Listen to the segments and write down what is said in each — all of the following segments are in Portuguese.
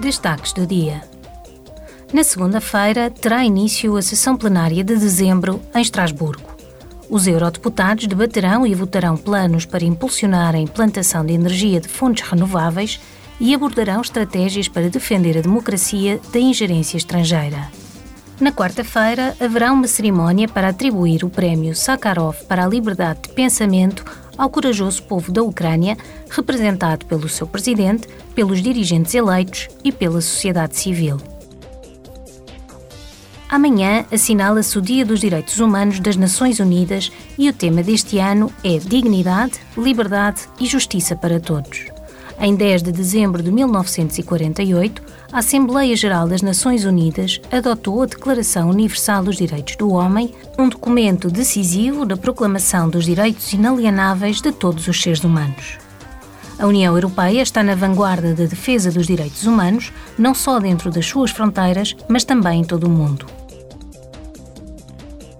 Destaques do dia. Na segunda-feira terá início a sessão plenária de dezembro em Estrasburgo. Os eurodeputados debaterão e votarão planos para impulsionar a implantação de energia de fontes renováveis e abordarão estratégias para defender a democracia da ingerência estrangeira. Na quarta-feira, haverá uma cerimónia para atribuir o prémio Sakharov para a liberdade de pensamento ao corajoso povo da Ucrânia, representado pelo seu presidente, pelos dirigentes eleitos e pela sociedade civil. Amanhã assinala-se o Dia dos Direitos Humanos das Nações Unidas e o tema deste ano é Dignidade, Liberdade e Justiça para Todos. Em 10 de dezembro de 1948, a Assembleia Geral das Nações Unidas adotou a Declaração Universal dos Direitos do Homem, um documento decisivo da proclamação dos direitos inalienáveis de todos os seres humanos. A União Europeia está na vanguarda da defesa dos direitos humanos, não só dentro das suas fronteiras, mas também em todo o mundo.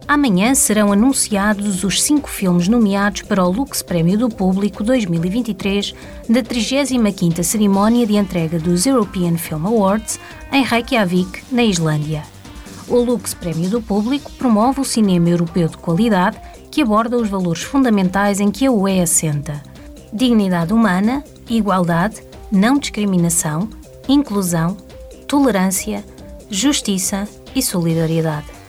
Amanhã serão anunciados os cinco filmes nomeados para o Lux Prémio do Público 2023 da 35ª cerimónia de entrega dos European Film Awards em Reykjavik, na Islândia. O Lux Prémio do Público promove o cinema europeu de qualidade que aborda os valores fundamentais em que a UE assenta: dignidade humana, igualdade, não discriminação, inclusão, tolerância, justiça e solidariedade.